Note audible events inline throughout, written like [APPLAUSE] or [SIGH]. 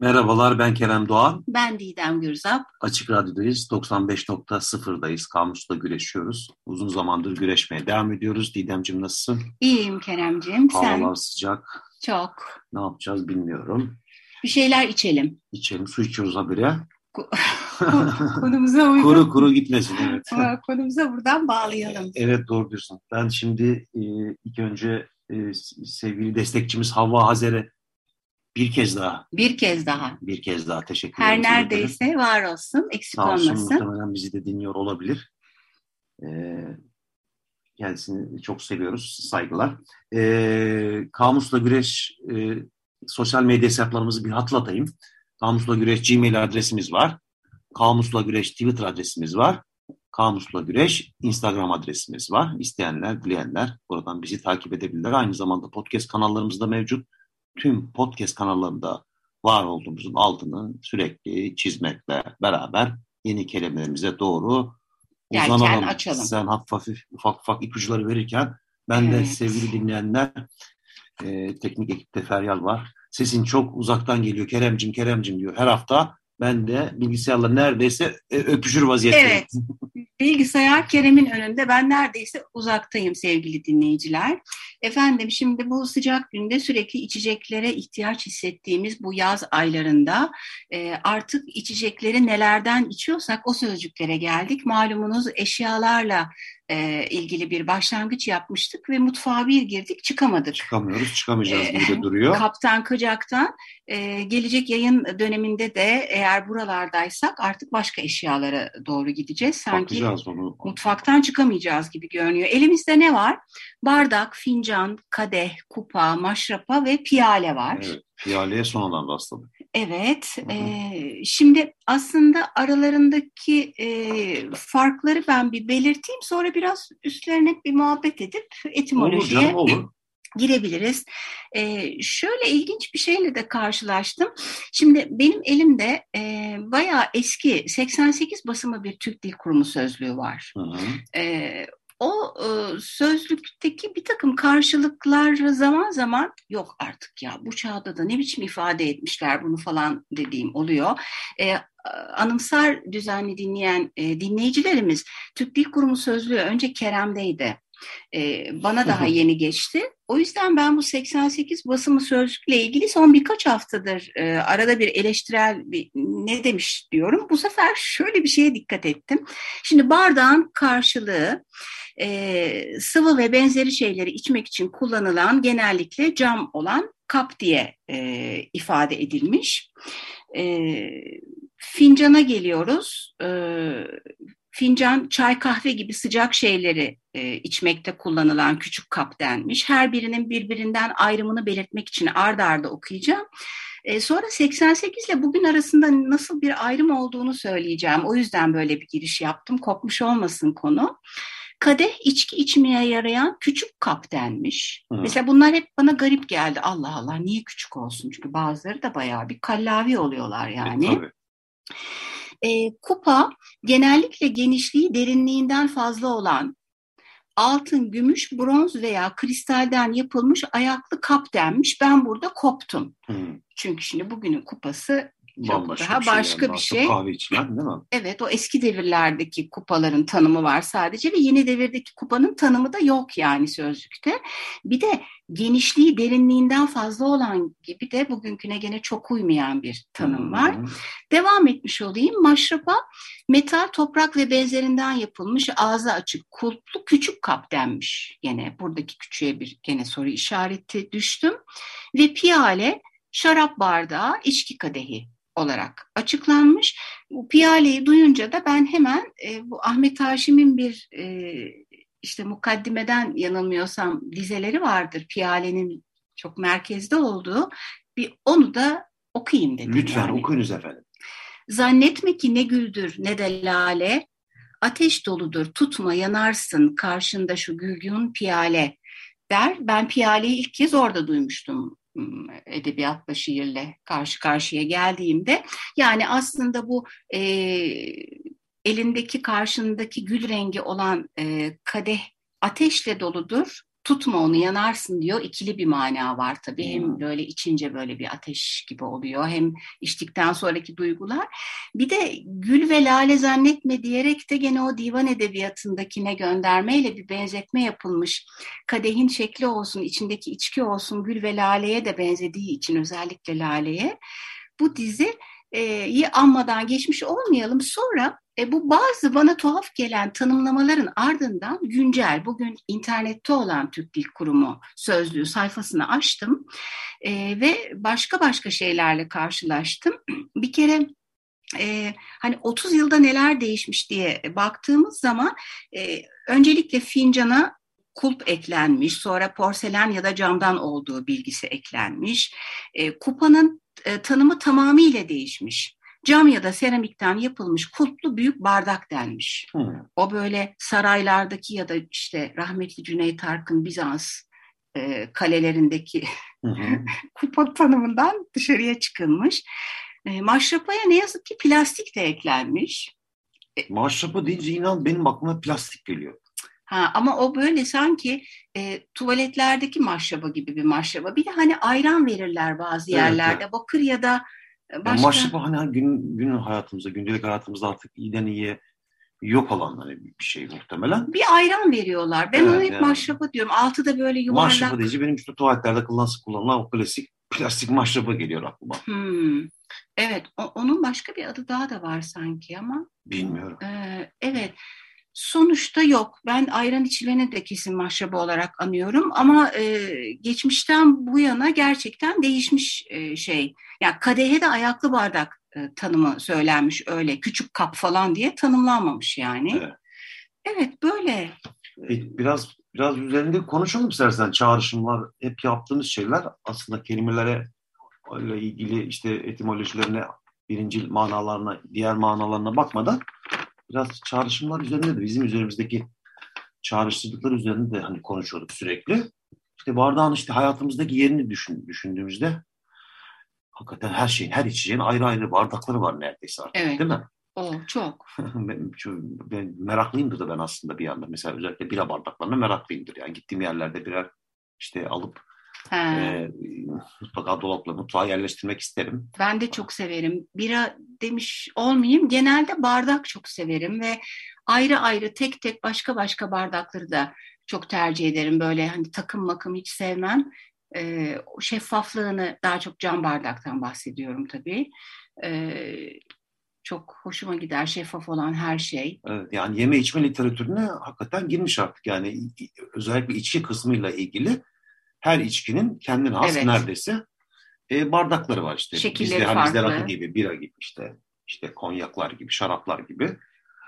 Merhabalar ben Kerem Doğan. Ben Didem Gürzap. Açık Radyo'dayız. 95.0'dayız. Kamusla güreşiyoruz. Uzun zamandır güreşmeye devam ediyoruz. Didemciğim nasılsın? İyiyim Keremciğim. Havalar Sen? sıcak. Çok. Ne yapacağız bilmiyorum. Bir şeyler içelim. İçelim. Su içiyoruz habire. [LAUGHS] Konumuza uygun. kuru kuru gitmesin evet. Konumuza buradan bağlayalım. [LAUGHS] Evet doğru diyorsun. Ben şimdi e, ilk önce e, sevgili destekçimiz Havva Hazer'e bir kez daha. Bir kez daha. Bir kez daha teşekkür ederim. Her neredeyse ederim. var olsun, eksik Sağ olsun, olmasın. Muhtemelen bizi de dinliyor olabilir. Ee, kendisini çok seviyoruz, saygılar. Ee, Kamusla Güreş e, sosyal medya hesaplarımızı bir hatırlatayım. Kamusla Güreş Gmail adresimiz var. Kamusla Güreş Twitter adresimiz var. Kamusla Güreş Instagram adresimiz var. İsteyenler, dileyenler buradan bizi takip edebilirler. Aynı zamanda podcast kanallarımız da mevcut tüm podcast kanallarında var olduğumuzun altını sürekli çizmekle beraber yeni kelimelerimize doğru uzanalım. açalım. Sen hafif hafif ufak ufak ipuçları verirken ben evet. de sevgili dinleyenler e, teknik ekipte Feryal var. Sesin çok uzaktan geliyor Keremcim Keremcim diyor her hafta. Ben de bilgisayarla neredeyse e, öpüşür vaziyetteyim. Evet. Bilgisayar Kerem'in önünde. Ben neredeyse uzaktayım sevgili dinleyiciler. Efendim şimdi bu sıcak günde sürekli içeceklere ihtiyaç hissettiğimiz bu yaz aylarında e, artık içecekleri nelerden içiyorsak o sözcüklere geldik. Malumunuz eşyalarla e, ilgili bir başlangıç yapmıştık ve mutfağa bir girdik çıkamadık. Çıkamıyoruz, çıkamayacağız gibi de duruyor. Kaptan Kıcak'tan e, gelecek yayın döneminde de eğer buralardaysak artık başka eşyalara doğru gideceğiz. Sanki onu. mutfaktan çıkamayacağız gibi görünüyor. Elimizde ne var? Bardak, fincan, kadeh, kupa, maşrapa ve piyale var. Evet, piyaleye sonradan rastladık. Evet, e, şimdi aslında aralarındaki e, farkları ben bir belirteyim. Sonra biraz üstlerine bir muhabbet edip etimolojiye olur canım, olur. girebiliriz. E, şöyle ilginç bir şeyle de karşılaştım. Şimdi benim elimde e, bayağı eski 88 basımı bir Türk Dil Kurumu sözlüğü var. Hı hı. E, o e, sözlükteki bir takım karşılıklar zaman zaman yok artık ya bu çağda da ne biçim ifade etmişler bunu falan dediğim oluyor. E, anımsar düzenli dinleyen e, dinleyicilerimiz Türk Dil Kurumu sözlüğü önce Kerem'deydi. E, bana daha yeni geçti. O yüzden ben bu 88 basımı sözlükle ilgili son birkaç haftadır e, arada bir eleştirel bir, ne demiş diyorum. Bu sefer şöyle bir şeye dikkat ettim. Şimdi bardağın karşılığı e, sıvı ve benzeri şeyleri içmek için kullanılan genellikle cam olan kap diye e, ifade edilmiş. E, fincana geliyoruz. E, fincan çay kahve gibi sıcak şeyleri e, içmekte kullanılan küçük kap denmiş. Her birinin birbirinden ayrımını belirtmek için ard arda okuyacağım. Sonra 88 ile bugün arasında nasıl bir ayrım olduğunu söyleyeceğim. O yüzden böyle bir giriş yaptım. Kopmuş olmasın konu. Kadeh içki içmeye yarayan küçük kap denmiş. Hı. Mesela bunlar hep bana garip geldi. Allah Allah niye küçük olsun? Çünkü bazıları da bayağı bir kallavi oluyorlar yani. E, tabii. E, kupa genellikle genişliği derinliğinden fazla olan altın, gümüş, bronz veya kristalden yapılmış ayaklı kap denmiş. Ben burada koptum. Hmm. Çünkü şimdi bugünün kupası Bambaşka çok daha bir şey başka yani. bir şey. Kahve içilen değil mi? Evet o eski devirlerdeki kupaların tanımı var sadece ve yeni devirdeki kupanın tanımı da yok yani sözlükte. Bir de genişliği derinliğinden fazla olan gibi de bugünküne gene çok uymayan bir tanım var. Hmm. Devam etmiş olayım. Maşrapa metal, toprak ve benzerinden yapılmış ağzı açık kulplu küçük kap denmiş. Gene buradaki küçüğe bir gene soru işareti düştüm. Ve piyale şarap bardağı, içki kadehi olarak açıklanmış. Bu piyaleyi duyunca da ben hemen e, bu Ahmet Haşim'in bir e, işte mukaddimeden yanılmıyorsam dizeleri vardır. Piyalenin çok merkezde olduğu. Bir onu da okuyayım dedim. Lütfen yani. okuyunuz efendim. Zannetme ki ne güldür ne de lale, ateş doludur tutma yanarsın karşında şu gülgün piyale der. Ben piyaleyi ilk kez orada duymuştum edebiyatla, şiirle karşı karşıya geldiğimde. Yani aslında bu e, elindeki karşındaki gül rengi olan e, kadeh ateşle doludur tutma onu yanarsın diyor. İkili bir mana var tabii. Hem hmm. böyle içince böyle bir ateş gibi oluyor. Hem içtikten sonraki duygular. Bir de gül ve lale zannetme diyerek de gene o divan edebiyatındakine göndermeyle bir benzetme yapılmış. Kadehin şekli olsun, içindeki içki olsun gül ve laleye de benzediği için özellikle laleye. Bu dizi yi anmadan geçmiş olmayalım. Sonra e, bu bazı bana tuhaf gelen tanımlamaların ardından güncel, bugün internette olan Türk Dil Kurumu sözlüğü sayfasını açtım e, ve başka başka şeylerle karşılaştım. [CLEARS THROAT] Bir kere e, hani 30 yılda neler değişmiş diye baktığımız zaman e, öncelikle fincana kulp eklenmiş, sonra porselen ya da camdan olduğu bilgisi eklenmiş. E, kupanın e, tanımı tamamıyla değişmiş. Cam ya da seramikten yapılmış kulplu büyük bardak denmiş. Hmm. O böyle saraylardaki ya da işte rahmetli Cüneyt Arkın Bizans e, kalelerindeki [LAUGHS] kupa tanımından dışarıya çıkılmış. E, maşrapaya ne yazık ki plastik de eklenmiş. E, Maşrapa deyince inan benim aklıma plastik geliyor. Ha, ama o böyle sanki e, tuvaletlerdeki maşraba gibi bir maşraba. Bir de hani ayran verirler bazı yerlerde. Evet, evet. Bakır ya da başka... Yani maşraba hani gün, gün hayatımızda, gündelik hayatımızda artık iyiden iyiye yok olan hani bir şey muhtemelen. Bir ayran veriyorlar. Ben evet, ona hep yani. maşrapa diyorum. Altı da böyle yuvarlak. Maşrapa deyince benim işte tuvaletlerde kullanılan, kullanılan o klasik plastik maşrapa geliyor aklıma. Hmm. Evet, o, onun başka bir adı daha da var sanki ama. Bilmiyorum. Ee, evet. Sonuçta yok. Ben ayran içileni de kesin maşraba olarak anıyorum ama e, geçmişten bu yana gerçekten değişmiş e, şey. Yani kadehe de ayaklı bardak e, tanımı söylenmiş öyle küçük kap falan diye tanımlanmamış yani. Evet, evet böyle. Biraz biraz üzerinde konuşalım istersen çağrışımlar hep yaptığımız şeyler aslında kelimelere ile ilgili işte etimolojilerine birincil manalarına diğer manalarına bakmadan biraz çağrışımlar üzerinde de bizim üzerimizdeki çağrıştırdıkları üzerinde de hani konuşuyorduk sürekli. İşte bardağın işte hayatımızdaki yerini düşün, düşündüğümüzde hakikaten her şeyin, her içeceğin ayrı ayrı bardakları var neredeyse artık evet. değil mi? O çok. [LAUGHS] ben, ben meraklıyımdır da ben aslında bir yanda. Mesela özellikle bira bardaklarına meraklıyımdır. Yani gittiğim yerlerde birer işte alıp e, mutlaka dolapla mutfağa yerleştirmek isterim. Ben de çok severim. Bira demiş olmayayım. Genelde bardak çok severim ve ayrı ayrı tek tek başka başka bardakları da çok tercih ederim. Böyle hani takım makım hiç sevmem. E, şeffaflığını daha çok cam bardaktan bahsediyorum tabii. E, çok hoşuma gider şeffaf olan her şey. Evet, yani yeme içme literatürüne hakikaten girmiş artık. Yani özellikle içki kısmıyla ilgili her içkinin kendine has evet. neredeyse e, bardakları var işte. Şekilleri bizde, farklı. Hani bizde rakı gibi, bira gibi işte, işte konyaklar gibi, şaraplar gibi.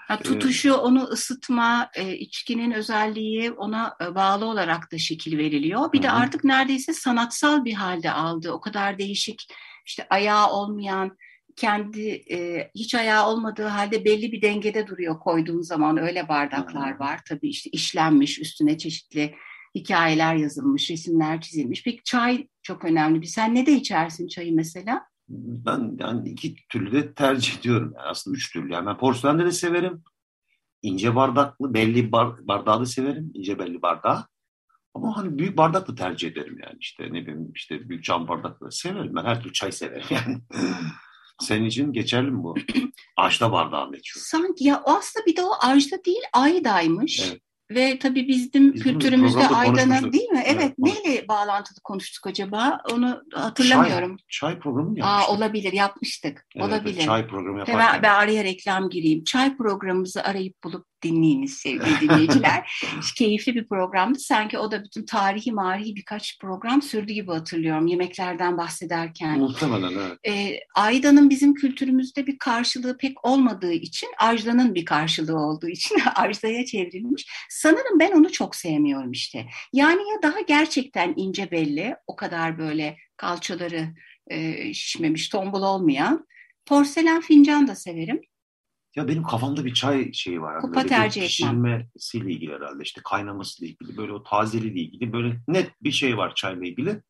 Ha, e, tutuşu, onu ısıtma, e, içkinin özelliği ona e, bağlı olarak da şekil veriliyor. Bir Hı-hı. de artık neredeyse sanatsal bir halde aldı. O kadar değişik, işte ayağı olmayan, kendi e, hiç ayağı olmadığı halde belli bir dengede duruyor koyduğun zaman öyle bardaklar Hı-hı. var. Tabii işte işlenmiş, üstüne çeşitli hikayeler yazılmış, resimler çizilmiş. Peki çay çok önemli. Bir sen ne de içersin çayı mesela? Ben yani iki türlü de tercih ediyorum. Yani aslında üç türlü. Yani ben porselende de severim. İnce bardaklı, belli bar, bardağı da severim. İnce belli bardağı. Ama hani büyük bardaklı tercih ederim yani. işte ne bileyim işte büyük cam bardaklı severim. Ben her türlü çay severim [LAUGHS] yani. Senin için geçerli mi bu? [CLEARS THROAT] Ajda bardağında içiyor. Sanki ya aslında bir de o Ajda değil Ayda'ymış. Evet. Ve tabii bizim Biz kültürümüzde Ayda'nın değil mi? Evet, evet neyle bağlantılı konuştuk acaba? Onu hatırlamıyorum. Çay, çay programı mı yapmıştık? Aa, olabilir yapmıştık. Evet, olabilir. Çay programı yaparken. Hemen ben araya reklam gireyim. Çay programımızı arayıp bulup dinleyiniz sevgili dinleyiciler. [LAUGHS] Keyifli bir programdı. Sanki o da bütün tarihi marihi birkaç program sürdü gibi hatırlıyorum yemeklerden bahsederken. Muhtemelen evet. E, Ayda'nın bizim kültürümüzde bir karşılığı pek olmadığı için Ajda'nın bir karşılığı olduğu için [LAUGHS] Ajda'ya çevrilmiş. Sanırım ben onu çok sevmiyorum işte. Yani ya daha gerçekten ince belli o kadar böyle kalçaları e, şişmemiş tombul olmayan porselen fincan da severim. Ya benim kafamda bir çay şeyi var. Kupa tercih etmem. Pişirmesiyle ilgili herhalde işte kaynamasıyla ilgili böyle o tazeliğiyle ilgili böyle net bir şey var çayla ilgili.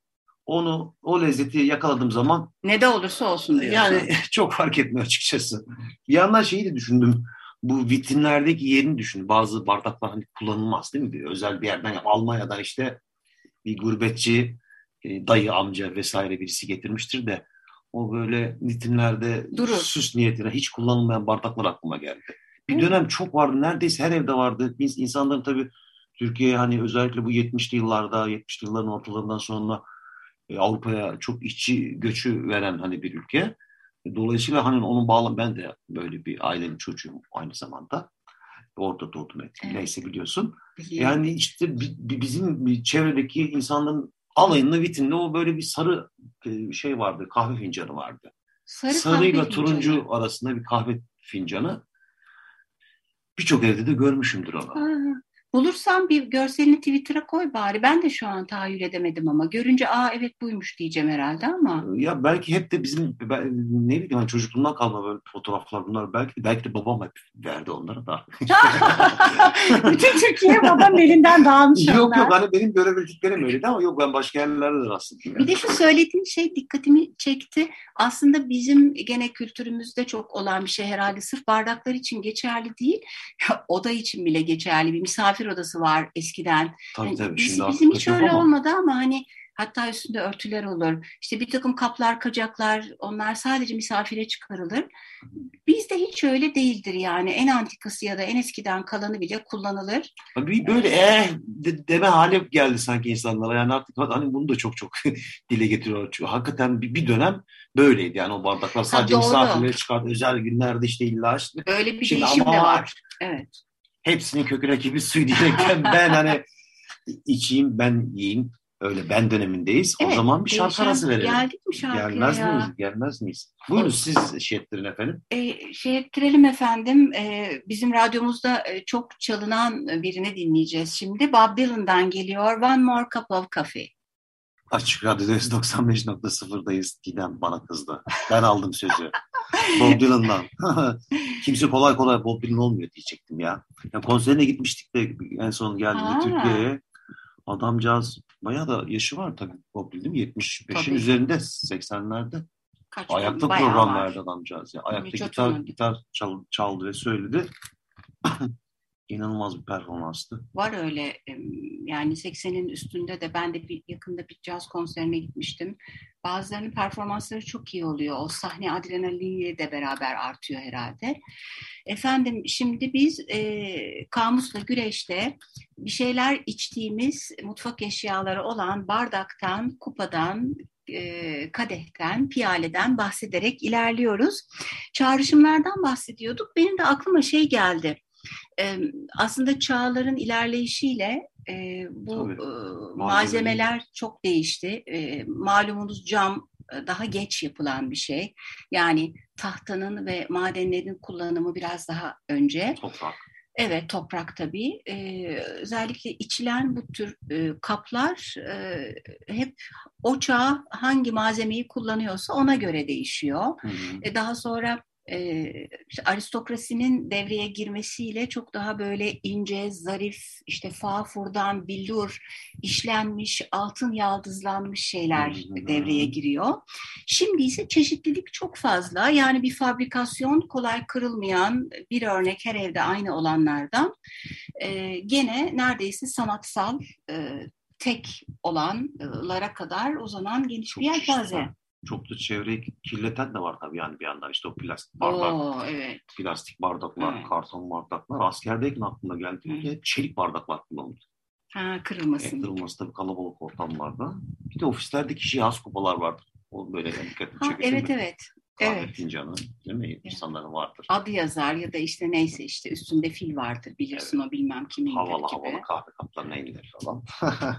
Onu o lezzeti yakaladığım zaman ne de olursa olsun diyorsun. Yani [LAUGHS] çok fark etmiyor açıkçası. Bir yandan şeyi de düşündüm. Bu vitrinlerdeki yerini düşün. Bazı bardaklar hani kullanılmaz değil mi? Bir özel bir yerden Almanya'dan işte bir gurbetçi e, dayı amca vesaire birisi getirmiştir de o böyle vitrinlerde Durur. süs niyetine hiç kullanılmayan bardaklar aklıma geldi. Bir Hı. dönem çok vardı. Neredeyse her evde vardı. Biz insanların tabii Türkiye hani özellikle bu 70'li yıllarda, 70'li yılların ortalarından sonra e, Avrupa'ya çok işçi göçü veren hani bir ülke. Dolayısıyla hani onun bağlam ben de böyle bir ailenin çocuğum aynı zamanda. Orada doğdum ettim. Evet. Neyse biliyorsun. Biliyorum. Yani işte bizim çevredeki insanların alayında vitinde o böyle bir sarı e, şey vardı, kahve fincanı vardı. Sarı Sarıyla turuncu fincanı. arasında bir kahve fincanı. Birçok evde de görmüşümdür onu. Ha. Bulursan bir görselini Twitter'a koy bari. Ben de şu an tahayyül edemedim ama. Görünce aa evet buymuş diyeceğim herhalde ama. Ya belki hep de bizim ben, ne bileyim hani çocukluğumdan kalma böyle fotoğraflar bunlar. Belki belki de babam hep verdi onları da. [LAUGHS] Bütün Türkiye babam elinden dağılmış Yok onlar. yok hani benim görebildiklerim öyleydi ama yok ben başka yerlerde de rastladım. Bir de şu söylediğin şey dikkatimi çekti. Aslında bizim gene kültürümüzde çok olan bir şey herhalde. Sırf bardaklar için geçerli değil. [LAUGHS] Oda için bile geçerli. Bir misafir misafir odası var eskiden. Tabii yani tabii. Biz, bizim hiç öyle ama. olmadı ama hani hatta üstünde örtüler olur. İşte bir takım kaplar, kacaklar onlar sadece misafire çıkarılır. Bizde hiç öyle değildir yani. En antikası ya da en eskiden kalanı bile kullanılır. Bir böyle eh de, deme hali geldi sanki insanlara. Yani artık hani bunu da çok çok [LAUGHS] dile getiriyor. Hakikaten bir, bir dönem böyleydi yani o bardaklar sadece ha, misafirlere çıkardı. Özel günlerde işte illa işte. Öyle bir Şimdi değişim de var. Evet hepsinin kökü rakibi suyu diyerekten [LAUGHS] ben hani içeyim ben yiyeyim öyle ben dönemindeyiz. Evet, o zaman bir şarkı arası verelim. Geldik mi şarkıya Gelmez ya? miyiz? Gelmez miyiz? Buyurun siz şey ettirin efendim. E, şey ettirelim efendim. E, bizim radyomuzda e, çok çalınan birini dinleyeceğiz şimdi. Bob Dylan'dan geliyor. One More Cup of Coffee. Açık Radyo'dayız 95.0'dayız. Giden bana kızdı. Ben aldım sözü. [LAUGHS] Bob Dylan'dan. [LAUGHS] Kimse kolay kolay Bob Dylan olmuyor diyecektim ya. ya konserine gitmiştik de en son geldiğinde Türkiye'ye. Adamcağız bayağı da yaşı var tabii Bob Dylan değil mi? 75'in üzerinde 80'lerde. Kaç Ayakta program verdi adamcağız. Ya. Ayakta gitar, gitar çal, çaldı ve söyledi. İnanılmaz bir performanstı. Var öyle yani 80'in üstünde de ben de bir yakında bir caz konserine gitmiştim. Bazılarının performansları çok iyi oluyor. O sahne adrenaliniyle de beraber artıyor herhalde. Efendim şimdi biz e, Kamus'la Güreş'te bir şeyler içtiğimiz mutfak eşyaları olan bardaktan, kupadan, e, kadehten, piyaleden bahsederek ilerliyoruz. Çağrışımlardan bahsediyorduk. Benim de aklıma şey geldi aslında çağların ilerleyişiyle e, bu Tabii. e, malzemeler çok değişti. E, malumunuz cam daha geç yapılan bir şey. Yani tahtanın ve madenlerin kullanımı biraz daha önce. Toprak. Evet, toprak tabii. Ee, özellikle içilen bu tür e, kaplar e, hep o çağ hangi malzemeyi kullanıyorsa ona göre değişiyor. Hı hı. E, daha sonra işte aristokrasinin devreye girmesiyle çok daha böyle ince, zarif, işte fafurdan, billur işlenmiş, altın yaldızlanmış şeyler devreye giriyor. Şimdi ise çeşitlilik çok fazla. Yani bir fabrikasyon kolay kırılmayan bir örnek her evde aynı olanlardan e, gene neredeyse sanatsal e, tek olanlara kadar uzanan geniş bir yelpaze. Çok da çevreyi kirleten de var tabii yani bir yandan işte o plastik bardak, Oo, evet. plastik bardaklar, Evet. karton bardaklar. Askerdeyken aklıma geldi ki hep çelik bardaklar kullanıldı. Ha, kırılmasın. Kırılması tabii kalabalık ortamlarda. Bir de ofislerde kişiye has kupalar vardır. O böyle yani dikkatimi çekiyor. evet evet. Kahve evet. fincanı değil mi? İnsanların vardır. Adı yazar ya da işte neyse işte üstünde fil vardır bilirsin o bilmem kimin Havalı gibi. havalı kahve kaplarına inilir falan. [LAUGHS]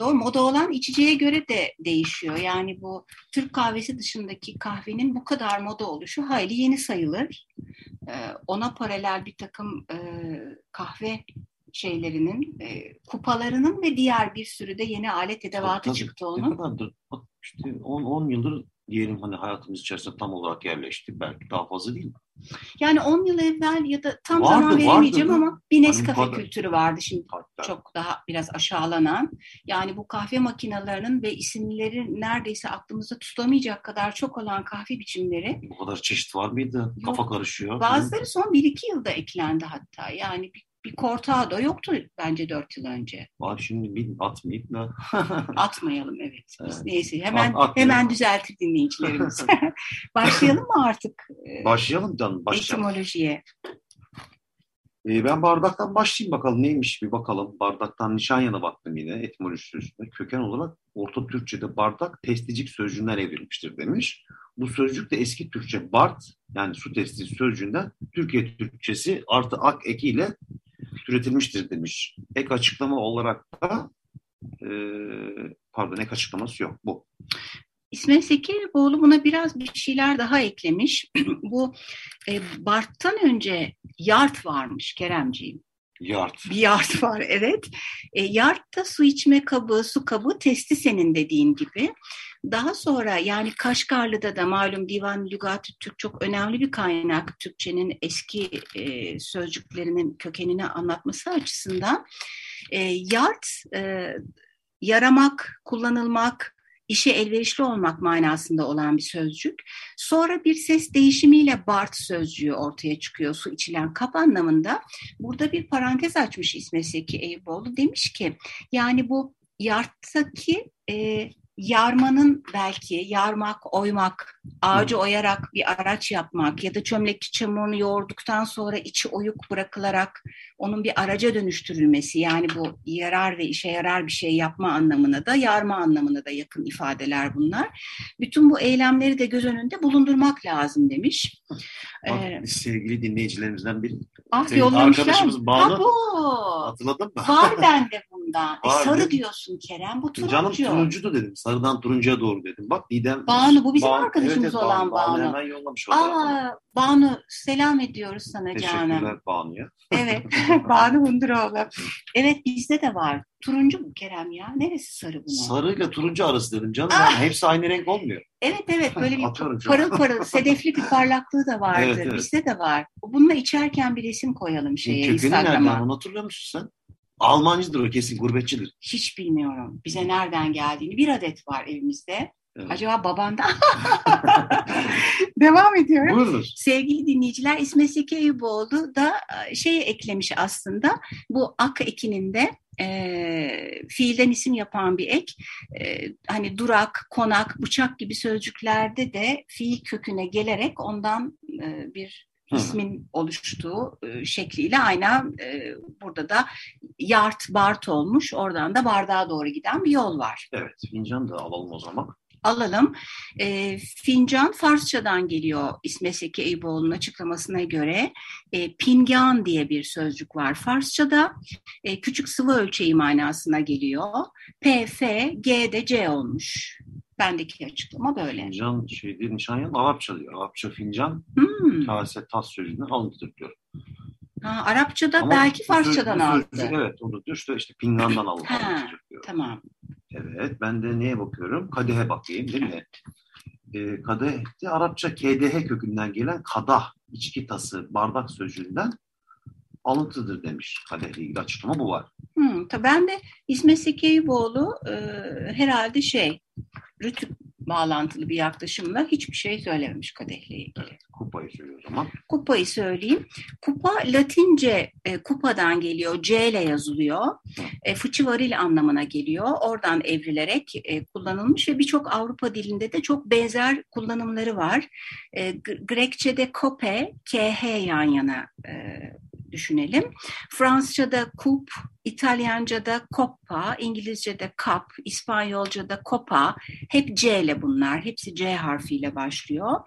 Doğru moda olan içeceğe göre de değişiyor. Yani bu Türk kahvesi dışındaki kahvenin bu kadar moda oluşu hayli yeni sayılır. Ee, ona paralel bir takım e, kahve şeylerinin, e, kupalarının ve diğer bir sürü de yeni alet edevatı Tabii, çıktı Ne onun. kadardır? Bak işte 10, 10 yıldır diyelim hani hayatımız içerisinde tam olarak yerleşti. Belki daha fazla değil mi? Yani 10 yıl evvel ya da tam Vardı, zaman veremeyeceğim vardı. ama bir Nescafe Hani kültürü vardı şimdi. Hatta çok daha biraz aşağılanan yani bu kahve makinelerinin ve isimleri neredeyse aklımızda tutamayacak kadar çok olan kahve biçimleri bu kadar çeşit var mıydı? Kafa karışıyor. bazıları son 1-2 yılda eklendi hatta yani bir, bir Cortado yoktu bence 4 yıl önce. Var şimdi bir atmayıp da [LAUGHS] Atmayalım evet. Biz [LAUGHS] Evet. Neyse hemen At- atmayalım. hemen düzeltir dinleyicilerimiz. [LAUGHS] Başlayalım mı artık e, başlayalım canım başlayalım. etimolojiye? Ee, ben bardaktan başlayayım bakalım neymiş bir bakalım. Bardaktan Nişanyan'a baktım yine etimolojisi üstüne. Köken olarak Orta Türkçe'de bardak testicik sözcüğünden evrilmiştir demiş. Bu sözcük de eski Türkçe bart yani su testici sözcüğünden Türkiye Türkçesi artı ak ekiyle türetilmiştir demiş. Ek açıklama olarak da e, pardon ek açıklaması yok bu. İsmail Sekirboğlu buna biraz bir şeyler daha eklemiş. [CLEARS THROAT] Bu e, Bart'tan önce Yart varmış Keremciğim. Yart. Bir Yart var evet. E, Yart da su içme kabı, su kabı, testi senin dediğin gibi. Daha sonra yani Kaşgarlı'da da malum Divan Lügat-ı Türk çok önemli bir kaynak. Türkçenin eski e, sözcüklerinin kökenini anlatması açısından. E, yart, e, yaramak, kullanılmak, işe elverişli olmak manasında olan bir sözcük. Sonra bir ses değişimiyle Bart sözcüğü ortaya çıkıyor su içilen kap anlamında. Burada bir parantez açmış İsmet Seki Eyüboğlu. Demiş ki yani bu yarttaki e, yarmanın belki yarmak, oymak, ağacı oyarak bir araç yapmak ya da çömlekçi çamurunu yoğurduktan sonra içi oyuk bırakılarak onun bir araca dönüştürülmesi yani bu yarar ve işe yarar bir şey yapma anlamına da yarma anlamına da yakın ifadeler bunlar. Bütün bu eylemleri de göz önünde bulundurmak lazım demiş. Bak, Ee, sevgili dinleyicilerimizden biri. ah arkadaşımız Banu- Ha bu. Hatırladın mı? Var bende [LAUGHS] bundan. E, sarı diyorsun Kerem. Bu turuncu. Canım turuncudu dedim. Sarıdan turuncuya doğru dedim. Bak Didem. Banu, bu bizim Banu- arkadaşımız olan Banu. Hemen yollamış. Aa, Banu selam ediyoruz sana canım. Teşekkürler Banu'ya. Evet. [LAUGHS] [LAUGHS] Banu Hunduroğlu. Evet bizde de var. Turuncu mu Kerem ya? Neresi sarı bunun? Sarıyla turuncu arası dedim canım. Ah! Yani hepsi aynı renk olmuyor. Evet evet böyle bir [LAUGHS] parıl parıl sedefli bir parlaklığı da vardır. Evet, evet. Bizde de var. Bununla içerken bir resim koyalım şeye Kökeni nereden? Instagram'a. Hatırlıyor musun sen? Almancıdır o kesin gurbetçidir. Hiç bilmiyorum. Bize nereden geldiğini. Bir adet var evimizde. Evet. Acaba babandan? [LAUGHS] Devam ediyorum. Buyurunuz. Sevgili dinleyiciler İsmet Zeki Eyüboğlu da e, şey eklemiş aslında bu ak ekinin de e, fiilden isim yapan bir ek. E, hani durak, konak, bıçak gibi sözcüklerde de fiil köküne gelerek ondan e, bir. İsmin oluştuğu e, şekliyle aynen e, burada da yart, bart olmuş. Oradan da bardağa doğru giden bir yol var. Evet. Fincan da alalım o zaman. alalım. E, fincan Farsçadan geliyor İsmet Seki Eyüboğlu'nun açıklamasına göre. E, pingan diye bir sözcük var Farsçada. E, küçük sıvı ölçeği manasına geliyor. P, F, G de C olmuş. Bendeki açıklama böyle. Fincan şey değil, nişanyan Arapça diyor. Arapça fincan, Hmm. kase, tas sözcüğünden alıntıdır diyor. Ha, Arapçada Ama belki Farsçadan aldı. Evet, onu diyor işte, işte pingandan [LAUGHS] alın- Ha. diyor. Tamam. Evet, ben de neye bakıyorum? Kadehe bakayım değil mi? Ee, kadeh de Arapça KDH kökünden gelen kadah, içki tası, bardak sözcüğünden alıntıdır demiş. Kadehle ilgili açıklama bu var. Hmm, tabii ben de İsmet Seki Eyüboğlu e, herhalde şey Rütük bağlantılı bir yaklaşımla hiçbir şey söylememiş kadehle ilgili. Evet, kupayı söylüyor o zaman. Kupayı söyleyeyim. Kupa Latince e, kupadan geliyor. C ile yazılıyor. E, fıçı varil anlamına geliyor. Oradan evrilerek e, kullanılmış ve birçok Avrupa dilinde de çok benzer kullanımları var. E, Grekçe'de kope, KH yan yana e, düşünelim. Fransızca'da kup, İtalyanca'da coppa, İngilizce'de cup, İspanyolca'da copa. Hep C ile bunlar. Hepsi C harfiyle başlıyor.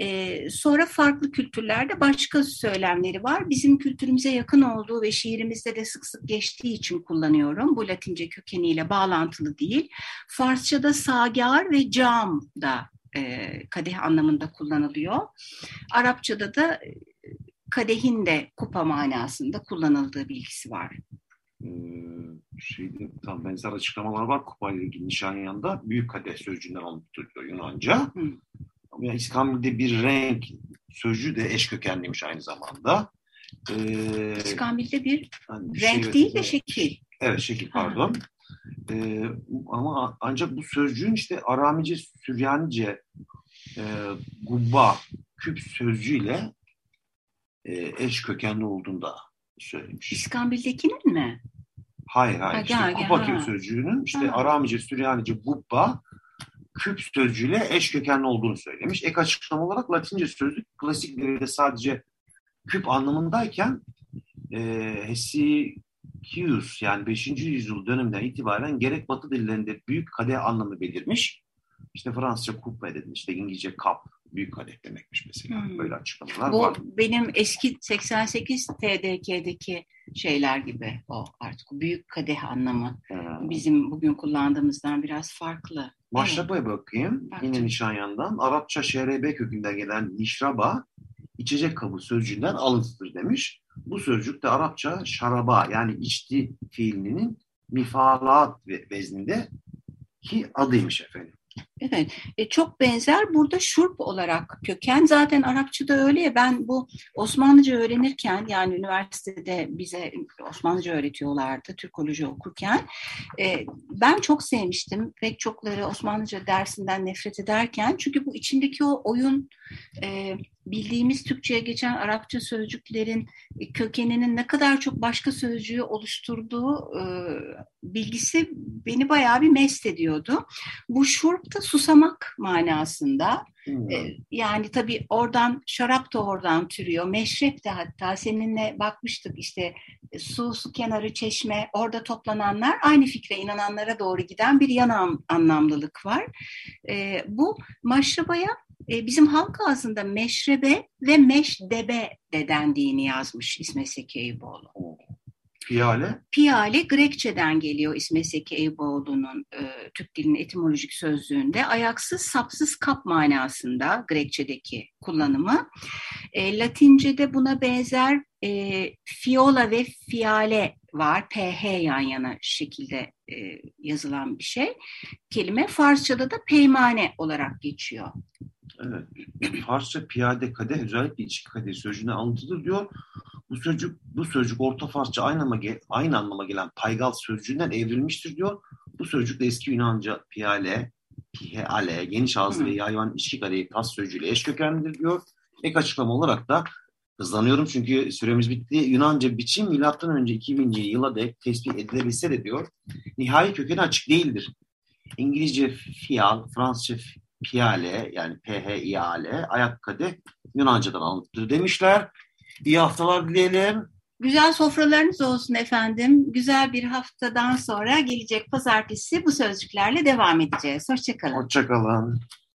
Ee, sonra farklı kültürlerde başka söylemleri var. Bizim kültürümüze yakın olduğu ve şiirimizde de sık sık geçtiği için kullanıyorum. Bu Latince kökeniyle bağlantılı değil. Farsça'da sagar ve cam da e, kadeh anlamında kullanılıyor. Arapçada da kadehin de kupa manasında kullanıldığı bilgisi var. Ee, şeyde tam benzer açıklamalar var kupa ile ilgili Nişanyan'da büyük kadeh sözcüğünden alıp tutuyor Yunanca. Hı. Ama yani İskambil'de bir renk sözcüğü de eş kökenliymiş aynı zamanda. Ee, İskambil'de bir yani renk şey, değil de şekil. Evet şekil pardon. Ee, ama ancak bu sözcüğün işte Aramice, Süryanice, e, gubba, küp sözcüğüyle e, eş kökenli olduğunu da söylemiş. İskambil'dekinin mi? Hayır hayır. Ha, işte gel, Kupa gel, sözcüğünün işte ha. Aramice, Süryanice, Gubba küp sözcüğüyle eş kökenli olduğunu söylemiş. Ek açıklama olarak Latince sözlük klasik devirde sadece küp anlamındayken e, Hesikius yani 5. yüzyıl döneminden itibaren gerek Batı dillerinde büyük kadeh anlamı belirmiş. İşte Fransızca coupe dedin, işte İngilizce cup, büyük kadeh demekmiş mesela. Hmm. Böyle açıklamalar Bu, var. benim eski 88 TDK'deki şeyler gibi o artık büyük kadeh anlamı. Hmm. Bizim bugün kullandığımızdan biraz farklı. Maşraba'ya evet. bakayım. Baktım. Yine Nişanyan'dan. Arapça şerebe kökünden gelen nişraba içecek kabı sözcüğünden alıntıdır demiş. Bu sözcük de Arapça şaraba yani içti fiilinin mifalat vezninde ki adıymış efendim. Evet, e, çok benzer. Burada şurp olarak köken. Zaten Arapçada öyle ya ben bu Osmanlıca öğrenirken yani üniversitede bize Osmanlıca öğretiyorlardı Türkoloji okurken. E, ben çok sevmiştim. Pek çokları Osmanlıca dersinden nefret ederken. Çünkü bu içindeki o oyun e, bildiğimiz Türkçe'ye geçen Arapça sözcüklerin e, kökeninin ne kadar çok başka sözcüğü oluşturduğu e, bilgisi beni bayağı bir mest ediyordu. Bu şurp da susamak manasında. Hmm. E, yani tabii oradan şarap da oradan türüyor. Meşrep de hatta seninle bakmıştık işte e, su, su kenarı, çeşme orada toplananlar aynı fikre inananlara doğru giden bir yan anlamlılık var. E, bu maşrabaya e, bizim halk ağzında meşrebe ve meşdebe de dendiğini yazmış İsmet Seki Eyüboğlu. Piyale? Piyale Grekçeden geliyor İsmet Seki Eyüboğlu'nun e, Türk dilinin etimolojik sözlüğünde. Ayaksız, sapsız kap manasında Grekçedeki kullanımı. E, Latince'de buna benzer e, fiola ve fiale var. PH yan yana şekilde e, yazılan bir şey. Kelime Farsçada da peymane olarak geçiyor. Evet. Farsça piyade kadeh özellikle içki kadeh sözcüğüne anlatıdır diyor. Bu sözcük bu sözcük Orta Farsça aynı anlama, aynı anlama gelen paygal sözcüğünden evrilmiştir diyor. Bu sözcük de eski Yunanca piyale, piheale, geniş ağızlı ve yayvan içki kadehi pas sözcüğüyle eş kökenlidir diyor. Ek açıklama olarak da hızlanıyorum çünkü süremiz bitti. Yunanca biçim milattan önce 2000. yıla dek tespit edilebilse de diyor. Nihai kökeni açık değildir. İngilizce fial, Fransızca piyale yani P-H-I-A-L ayak kadeh Yunanca'dan alıntıdır demişler. İyi haftalar dileyelim. Güzel sofralarınız olsun efendim. Güzel bir haftadan sonra gelecek pazartesi bu sözcüklerle devam edeceğiz. Hoşçakalın. Hoşçakalın.